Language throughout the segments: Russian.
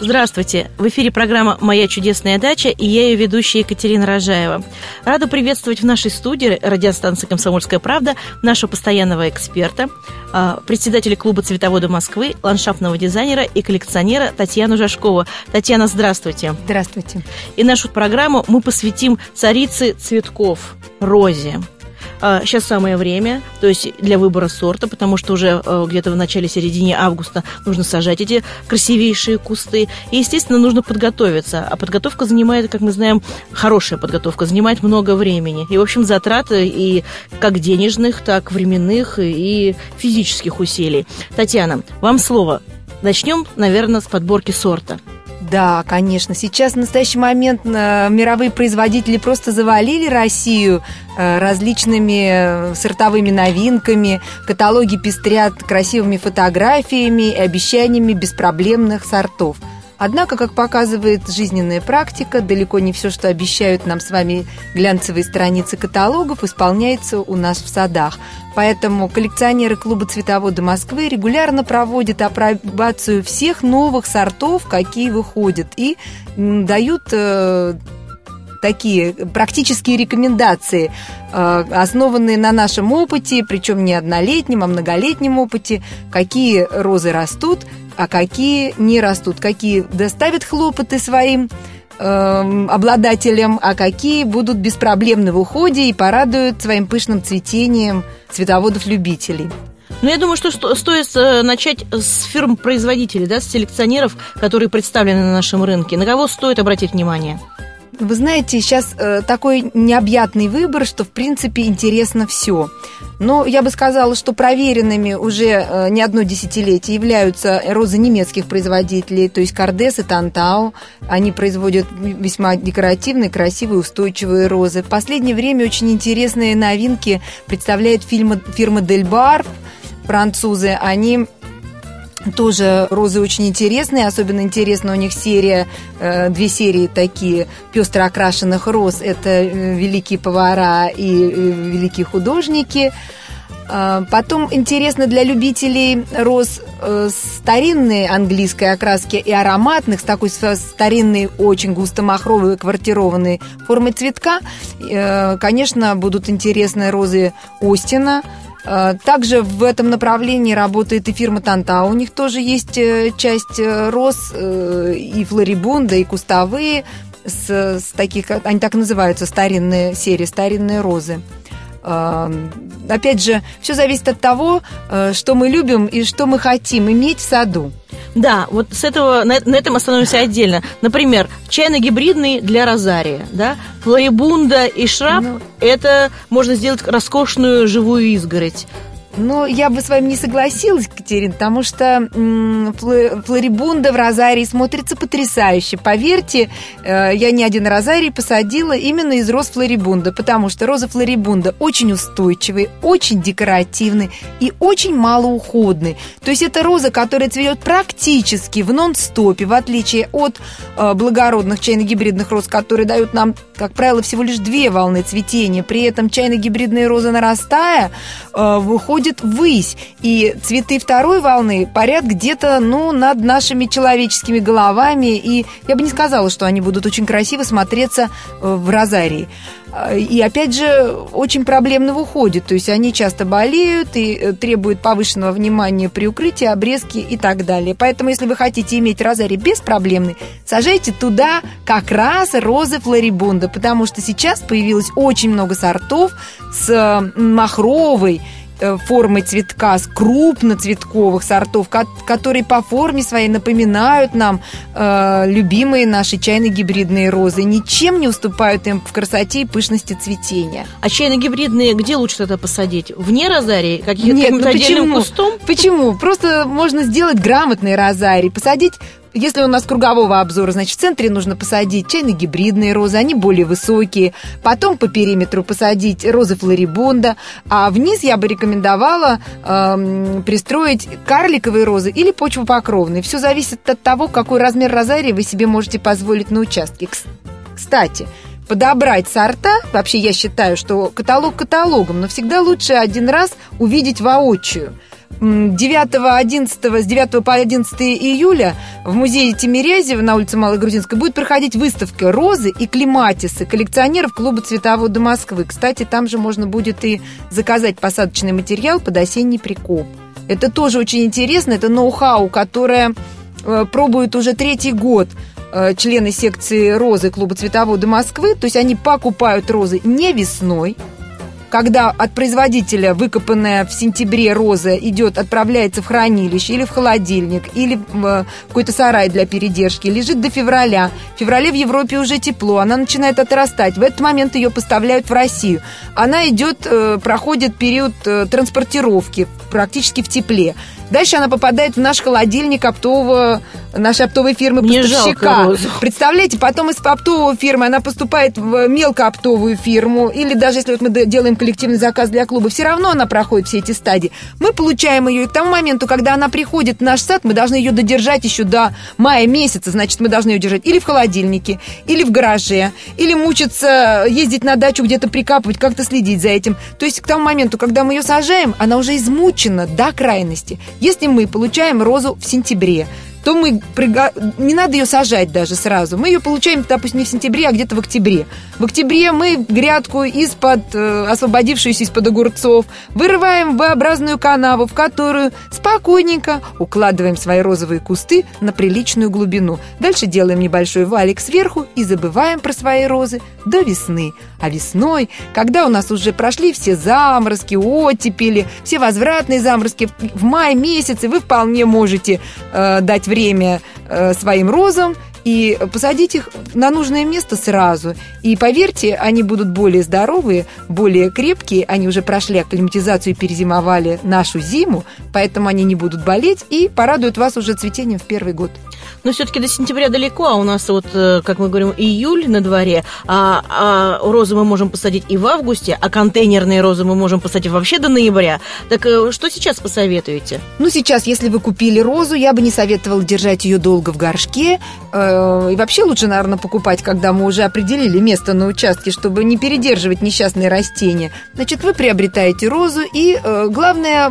Здравствуйте! В эфире программа «Моя чудесная дача» и я ее ведущая Екатерина Рожаева. Рада приветствовать в нашей студии радиостанции «Комсомольская правда» нашего постоянного эксперта, а, председателя клуба цветовода Москвы, ландшафтного дизайнера и коллекционера Татьяну Жашкову. Татьяна, здравствуйте! Здравствуйте! И нашу программу мы посвятим царице цветков – розе. Сейчас а, самое время, то есть для выбора сорта, потому что уже э, где-то в начале-середине августа нужно сажать эти красивейшие кусты. И, естественно, нужно подготовиться. А подготовка занимает, как мы знаем, хорошая подготовка, занимает много времени. И, в общем, затраты и как денежных, так временных и физических усилий. Татьяна, вам слово. Начнем, наверное, с подборки сорта. Да, конечно. Сейчас в настоящий момент э, мировые производители просто завалили Россию э, различными э, сортовыми новинками. Каталоги пестрят красивыми фотографиями и обещаниями беспроблемных сортов – Однако, как показывает жизненная практика, далеко не все, что обещают нам с вами глянцевые страницы каталогов, исполняется у нас в садах. Поэтому коллекционеры клуба «Цветоводы Москвы» регулярно проводят апробацию всех новых сортов, какие выходят, и дают э, такие практические рекомендации, э, основанные на нашем опыте, причем не однолетнем, а многолетнем опыте, какие розы растут, а какие не растут, какие доставят хлопоты своим э, обладателям, а какие будут беспроблемны в уходе и порадуют своим пышным цветением цветоводов-любителей. Ну, я думаю, что стоит э, начать с фирм-производителей, да, с селекционеров, которые представлены на нашем рынке. На кого стоит обратить внимание? Вы знаете, сейчас э, такой необъятный выбор, что, в принципе, интересно все. Но я бы сказала, что проверенными уже э, не одно десятилетие являются розы немецких производителей, то есть Кардес и Тантау. Они производят весьма декоративные, красивые, устойчивые розы. В последнее время очень интересные новинки представляет фирма, фирма Дельбар, французы. Они тоже розы очень интересные, особенно интересна у них серия, э, две серии такие пестро окрашенных роз. Это э, великие повара и э, великие художники. А, потом интересно для любителей роз старинной английской окраски и ароматных, с такой старинной, очень густо-махровой, квартированной формой цветка. Конечно, будут интересны розы Остина, также в этом направлении работает и фирма Танта. У них тоже есть э, часть э, роз и флорибунда, и кустовые, с, с таких, они так называются, старинные серии, старинные розы. Опять же, все зависит от того, что мы любим и что мы хотим иметь в саду. Да, вот с этого, на, на этом остановимся отдельно. Например, чайно-гибридный для розария, да, флорибунда и шраб, ну, это можно сделать роскошную живую изгородь. Ну, я бы с вами не согласилась, Катерина, потому что флорибунда в розарии смотрится потрясающе. Поверьте, э, я не один розарий посадила именно из роз флорибунда, потому что роза флорибунда очень устойчивый, очень декоративный и очень малоуходный. То есть это роза, которая цветет практически в нон-стопе, в отличие от э, благородных чайно-гибридных роз, которые дают нам, как правило, всего лишь две волны цветения. При этом чайно-гибридные розы, нарастая, э, выходят уходит ввысь, и цветы второй волны парят где-то, ну, над нашими человеческими головами, и я бы не сказала, что они будут очень красиво смотреться э, в розарии. А, и опять же, очень проблемно в уходе. То есть они часто болеют и э, требуют повышенного внимания при укрытии, обрезке и так далее. Поэтому, если вы хотите иметь розарий беспроблемный, сажайте туда как раз розы флорибунда, потому что сейчас появилось очень много сортов с махровой, формой цветка, с крупноцветковых сортов, которые по форме своей напоминают нам э, любимые наши чайно-гибридные розы, ничем не уступают им в красоте и пышности цветения. А чайно-гибридные где лучше тогда посадить? Вне розарии? Каким-то Нет, ну почему? кустом? Почему? Просто можно сделать грамотный розарий, посадить если у нас кругового обзора, значит, в центре нужно посадить чайно-гибридные розы, они более высокие. Потом по периметру посадить розы флорибунда. А вниз я бы рекомендовала э, пристроить карликовые розы или почвопокровные. Все зависит от того, какой размер розария вы себе можете позволить на участке. Кстати, подобрать сорта, вообще я считаю, что каталог каталогом, но всегда лучше один раз увидеть воочию. 9, 11, с 9 по 11 июля в музее Тимирязева на улице Малой Грузинской будет проходить выставка «Розы и климатисы» коллекционеров клуба «Цветовода Москвы». Кстати, там же можно будет и заказать посадочный материал под осенний прикоп. Это тоже очень интересно, это ноу-хау, которое э, пробуют уже третий год э, члены секции розы клуба «Цветовода Москвы». То есть они покупают розы не весной, когда от производителя выкопанная в сентябре роза идет, отправляется в хранилище или в холодильник, или в э, какой-то сарай для передержки, лежит до февраля. В феврале в Европе уже тепло, она начинает отрастать. В этот момент ее поставляют в Россию. Она идет, э, проходит период э, транспортировки практически в тепле. Дальше она попадает в наш холодильник оптового, нашей оптовой фирмы Мне поставщика. жалко. Представляете, потом из оптовой фирмы она поступает в мелкооптовую фирму, или даже если вот мы делаем коллективный заказ для клуба, все равно она проходит все эти стадии. Мы получаем ее, и к тому моменту, когда она приходит в наш сад, мы должны ее додержать еще до мая месяца, значит, мы должны ее держать или в холодильнике, или в гараже, или мучиться, ездить на дачу где-то прикапывать, как-то следить за этим. То есть к тому моменту, когда мы ее сажаем, она уже измучена до крайности. Если мы получаем розу в сентябре, то мы прига- не надо ее сажать даже сразу. Мы ее получаем, допустим, не в сентябре, а где-то в октябре. В октябре мы грядку из-под э, освободившуюся из-под огурцов вырываем в V-образную канаву, в которую спокойненько укладываем свои розовые кусты на приличную глубину. Дальше делаем небольшой валик сверху и забываем про свои розы до весны. А весной, когда у нас уже прошли все заморозки, оттепели, все возвратные заморозки, в мае месяце вы вполне можете э, дать время э, своим розам и посадить их на нужное место сразу. И поверьте, они будут более здоровые, более крепкие, они уже прошли акклиматизацию и перезимовали нашу зиму, поэтому они не будут болеть и порадуют вас уже цветением в первый год. Но все-таки до сентября далеко, а у нас вот, э, как мы говорим, июль на дворе, а, а розы мы можем посадить и в августе, а контейнерные розы мы можем посадить вообще до ноября. Так э, что сейчас посоветуете? Ну, сейчас, если вы купили розу, я бы не советовала держать ее долго в горшке. Э, И вообще лучше, наверное, покупать, когда мы уже определили место на участке, чтобы не передерживать несчастные растения. Значит, вы приобретаете розу, и э, главное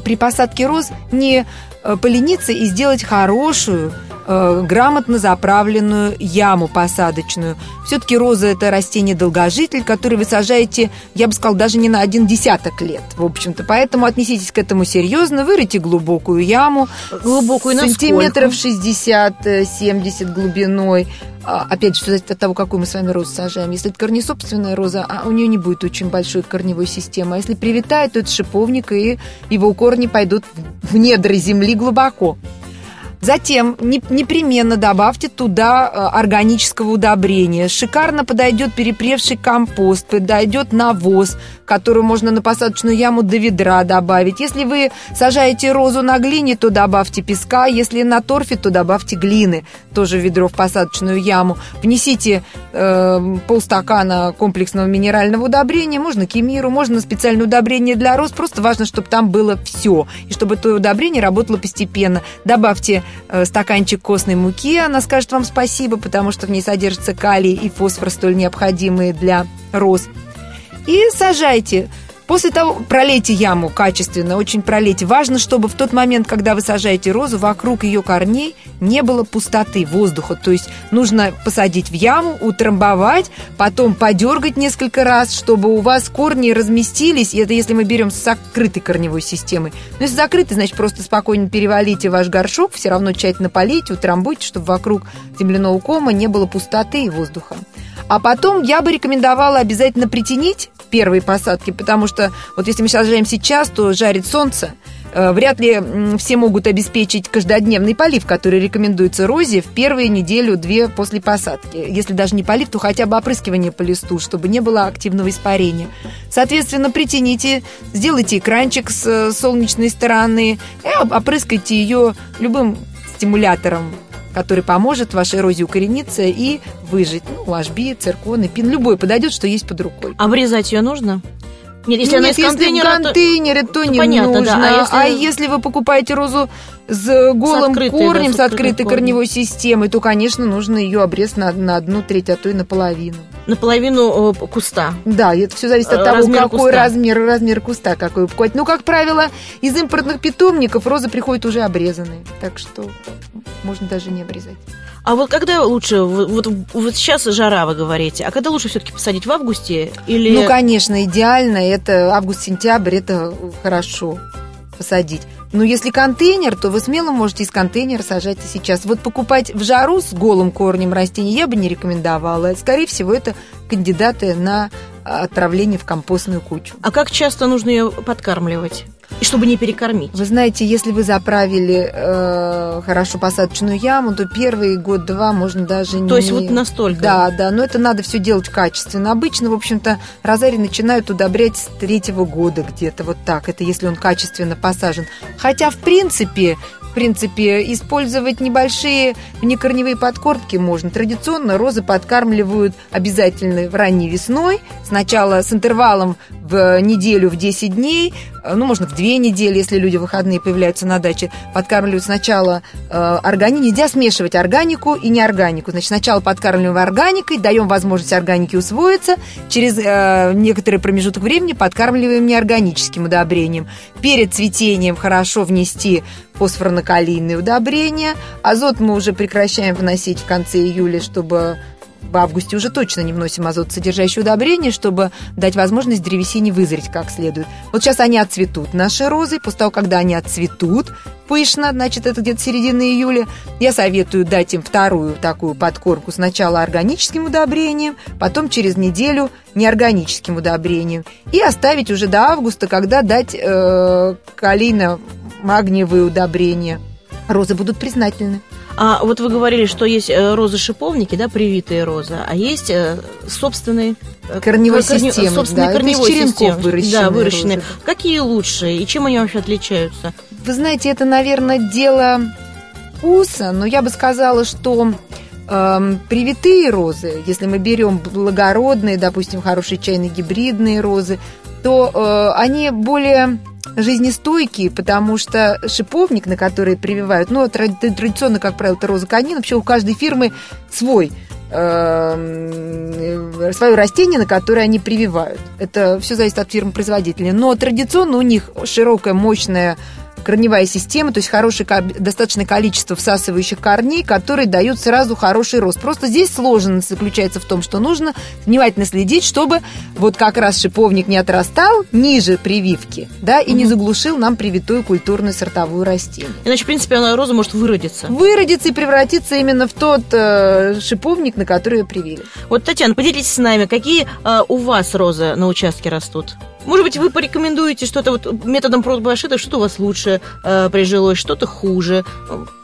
при посадке роз не э, полениться и сделать хорошую, э, грамотно заправленную яму посадочную. Все-таки роза это растение долгожитель, который вы сажаете, я бы сказала, даже не на один десяток лет, в общем-то. Поэтому отнеситесь к этому серьезно, вырыйте глубокую яму, Глубокую сантиметров сколько? 60-70 глубиной. А, Опять же, зависит от того, какую мы с вами розу сажаем. Если это корнесобственная роза, а у нее не будет очень большой корневой системы. А если привитает, то это шиповник, и его корни пойдут в- недры земли глубоко. Затем не- непременно добавьте туда э, органического удобрения. Шикарно подойдет перепревший компост, подойдет навоз, который можно на посадочную яму до ведра добавить. Если вы сажаете розу на глине, то добавьте песка. Если на торфе, то добавьте глины, тоже ведро в посадочную яму. Внесите э, полстакана комплексного минерального удобрения, можно кемиру, можно специальное удобрение для роз. Просто важно, чтобы там было все, и чтобы это удобрение работало постепенно. Добавьте стаканчик костной муки, она скажет вам спасибо, потому что в ней содержится калий и фосфор, столь необходимые для роз. И сажайте. После того, пролейте яму качественно, очень пролейте. Важно, чтобы в тот момент, когда вы сажаете розу, вокруг ее корней не было пустоты, воздуха. То есть нужно посадить в яму, утрамбовать, потом подергать несколько раз, чтобы у вас корни разместились. И это если мы берем с закрытой корневой системой. Но если закрытый, значит, просто спокойно перевалите ваш горшок, все равно тщательно полейте, утрамбуйте, чтобы вокруг земляного кома не было пустоты и воздуха. А потом я бы рекомендовала обязательно притянить первые посадки, потому что вот если мы сажаем сейчас, то жарит солнце. Э, Вряд ли все могут обеспечить каждодневный полив, который рекомендуется розе в первые неделю-две после посадки. Если даже не полив, то хотя бы опрыскивание по листу, чтобы не было активного испарения. Соответственно, притяните, сделайте экранчик с э, солнечной стороны и оп- опрыскайте ее любым стимулятором который поможет вашей розе укорениться и выжить. Ну, ложби, циркон, пин, любой подойдет, что есть под рукой. Обрезать ее нужно? Нет, если Нет, она из если контейнера, в контейнере, то, то не понятно, нужно. да. А А если- если... вы покупаете розу с голым открытой, корнем, да, с с открытой корнем. корневой системой, то, конечно, нужно ее обрезать на, на одну треть, а то и наполовину. Наполовину э, куста. Да, это все зависит от Э, того, размер какой куста. размер, размер куста какой покупать. Ну, как правило, из импортных питомников розы приходят уже обрезанные. Так что можно даже не обрезать. А вот когда лучше, вот, вот сейчас жара, вы говорите, а когда лучше все-таки посадить в августе или... Ну, конечно, идеально. Это август-сентябрь, это хорошо посадить. Но если контейнер, то вы смело можете из контейнера сажать и сейчас. Вот покупать в жару с голым корнем растений я бы не рекомендовала. Скорее всего, это кандидаты на отправление в компостную кучу. А как часто нужно ее подкармливать? И чтобы не перекормить. Вы знаете, если вы заправили э, хорошо посадочную яму, то первый год-два можно даже не... То есть вот настолько? Да, да, но это надо все делать качественно. Обычно, в общем-то, розарий начинают удобрять с третьего года где-то вот так. Это если он качественно посажен. Хотя, в принципе, в принципе, использовать небольшие внекорневые подкормки можно. Традиционно розы подкармливают обязательно ранней весной. Сначала с интервалом в неделю, в 10 дней, э, ну, можно в 2 недели, если люди выходные появляются на даче, подкармливают сначала э, органику. Нельзя смешивать органику и неорганику. Значит, сначала подкармливаем органикой, даем возможность органике усвоиться, через э, некоторый промежуток времени подкармливаем неорганическим удобрением. Перед цветением хорошо внести фосфорно-калийные удобрения. Азот мы уже прекращаем вносить в конце июля, чтобы в августе уже точно не вносим азотосодержащие удобрения, чтобы дать возможность древесине вызреть как следует. Вот сейчас они отцветут, наши розы. После того, когда они отцветут пышно, значит, это где-то середина июля, я советую дать им вторую такую подкормку. Сначала органическим удобрением, потом через неделю неорганическим удобрением. И оставить уже до августа, когда дать э, калийно-магниевые удобрения. Розы будут признательны. А вот вы говорили, что есть э, розы-шиповники, да, привитые розы, а есть э, собственные... э, Корневой корне- системы, собственные да, это из корневой черенков системы. выращенные Да, выращенные. розы. Какие лучшие и чем они вообще отличаются? Вы знаете, это, наверное, дело вкуса, но я бы сказала, что эм, привитые розы, если мы берем благородные, допустим, хорошие чайные гибридные розы, то э, они более жизнестойкие, потому что шиповник, на который прививают, ну, тра- традиционно, как правило, это роза канина, вообще у каждой фирмы свой э, свое растение, на которое они прививают. Это все зависит от фирмы-производителя. Но традиционно у них широкая, мощная корневая система, то есть хорошее, достаточное количество всасывающих корней, которые дают сразу хороший рост. Просто здесь сложность заключается в том, что нужно внимательно следить, чтобы вот как раз шиповник не отрастал ниже прививки, да, и не Мгм. заглушил нам привитую культурную сортовую растение. Иначе, в принципе, она роза может выродиться. Выродиться и превратиться именно в тот э, шиповник, на который ее привили. Вот, Татьяна, поделитесь с нами, какие э, у вас розы на участке растут? Может быть, вы порекомендуете что-то вот методом проб и ошибок, что-то у вас лучше э, прижилось, что-то хуже.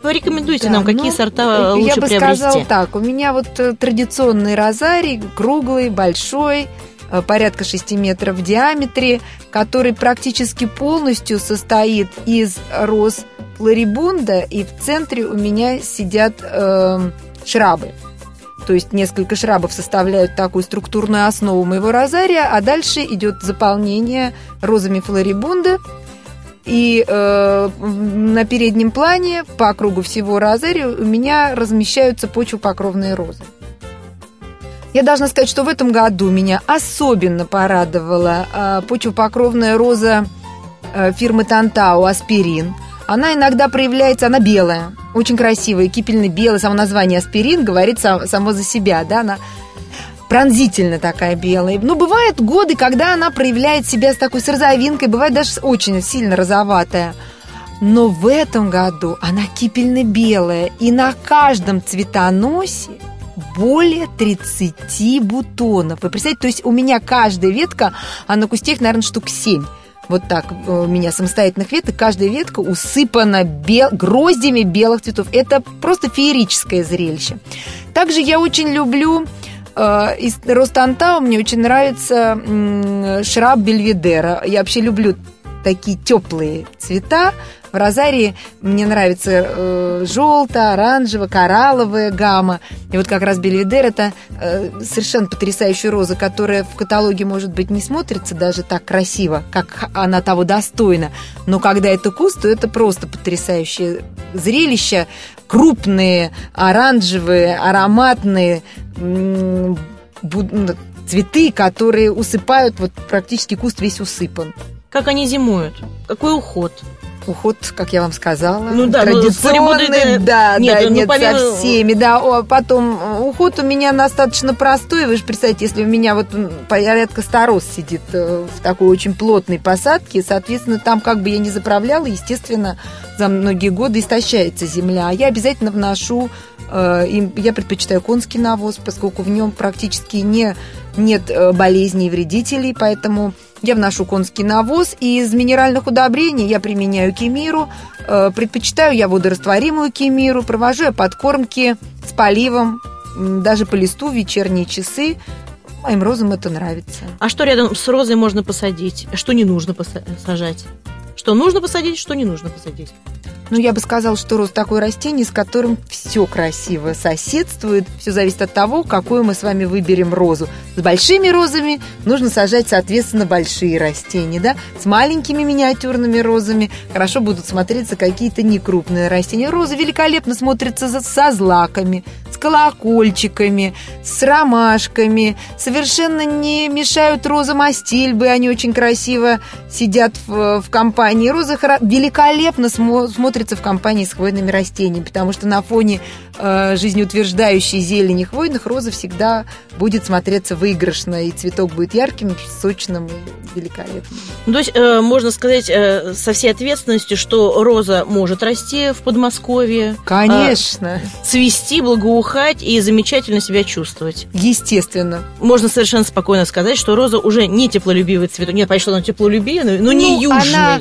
Порекомендуйте Да, нам, какие ну, сорта лучше Я бы приобрести. сказала так, у меня вот э, традиционный розарий, круглый, большой, э, порядка 6 метров в диаметре, который практически полностью состоит из роз флорибунда, и в центре у меня сидят э, шрабы. То есть несколько шрабов составляют такую структурную основу моего розария, а дальше идет заполнение розами флорибунда. И э, на переднем плане по кругу всего розария у меня размещаются почвопокровные розы. Я должна сказать, что в этом году меня особенно порадовала э, почвопокровная роза э, фирмы Тантау Аспирин. Она иногда проявляется, она белая, очень красивая, кипельно-белая, само название Аспирин говорит сам- само за себя, да, она пронзительно такая белая. Но бывают годы, когда она проявляет себя с такой с розовинкой, бывает даже очень сильно розоватая. Но в этом году она кипельно-белая, и на каждом цветоносе более 30 бутонов. Вы представляете, то есть у меня каждая ветка, а на кусте их, наверное, штук 7. Вот так э, у меня самостоятельных веток, каждая ветка усыпана бел... гроздями белых цветов. Это просто феерическое зрелище. Также я очень люблю э, из Ростантау, мне очень нравится шраб Бельведера. Я вообще люблю такие теплые цвета. В розарии мне нравится э, желто, оранжево, коралловая гамма. И вот как раз Бельведер это э, совершенно потрясающая роза, которая в каталоге, может быть, не смотрится даже так красиво, как она того достойна. Но когда это куст, то это просто потрясающее зрелище. Крупные, оранжевые, ароматные, м, ну, цветы, которые усыпают, вот практически куст весь усыпан. Как они зимуют? Какой уход? Уход, как я вам сказала, ну, да, ну, традиционный, ну, да, нет, да, ну, нет, помимо... со всеми, да. О, потом э, уход у меня достаточно простой, вы же представьте, если у меня вот порядка ста роз сидит э, в такой очень плотной посадке, соответственно, там как бы я не заправляла, естественно, за многие годы истощается земля. Я обязательно вношу, э, я предпочитаю конский навоз, поскольку в нем практически не, нет болезней и вредителей, поэтому я вношу конский навоз, и из минеральных удобрений я применяю кемиру. Э, предпочитаю я водорастворимую кемиру, провожу я подкормки с поливом, даже по листу в вечерние часы. Моим розам это нравится. А что рядом с розой можно посадить? Что не нужно посажать? Что нужно посадить, что не нужно посадить? Ну, я бы сказала, что роз такое растение, с которым все красиво соседствует. Все зависит от того, какую мы с вами выберем розу. С большими розами нужно сажать, соответственно, большие растения, да? С маленькими миниатюрными розами хорошо будут смотреться какие-то некрупные растения. Розы великолепно смотрятся со злаками, с колокольчиками, с ромашками. Совершенно не мешают розам астильбы, они очень красиво сидят в, в компании. Розы великолепно смотрятся смотрится в компании с хвойными растениями, потому что на фоне э, жизнеутверждающей зелени хвойных роза всегда будет смотреться выигрышно, и цветок будет ярким, сочным и великолепным. Ну, то есть э, можно сказать э, со всей ответственностью, что роза может расти в Подмосковье. Конечно. Э, цвести, благоухать и замечательно себя чувствовать. Естественно. Можно совершенно спокойно сказать, что роза уже не теплолюбивый цветок. Нет, понятно, что она теплолюбивый, но ну, не южный. Она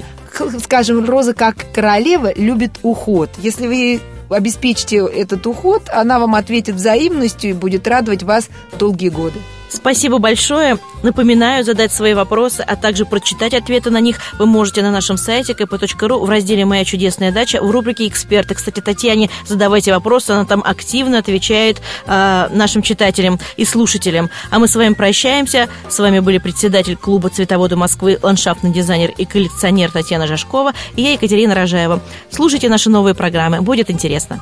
скажем, роза как королева любит уход. Если вы обеспечите этот уход, она вам ответит взаимностью и будет радовать вас долгие годы. Спасибо большое. Напоминаю, задать свои вопросы, а также прочитать ответы на них вы можете на нашем сайте kp.ru в разделе «Моя чудесная дача» в рубрике «Эксперты». Кстати, Татьяне задавайте вопросы, она там активно отвечает э, нашим читателям и слушателям. А мы с вами прощаемся. С вами были председатель клуба цветовода Москвы, ландшафтный дизайнер и коллекционер Татьяна Жашкова и я, Екатерина Рожаева. Слушайте наши новые программы, будет интересно.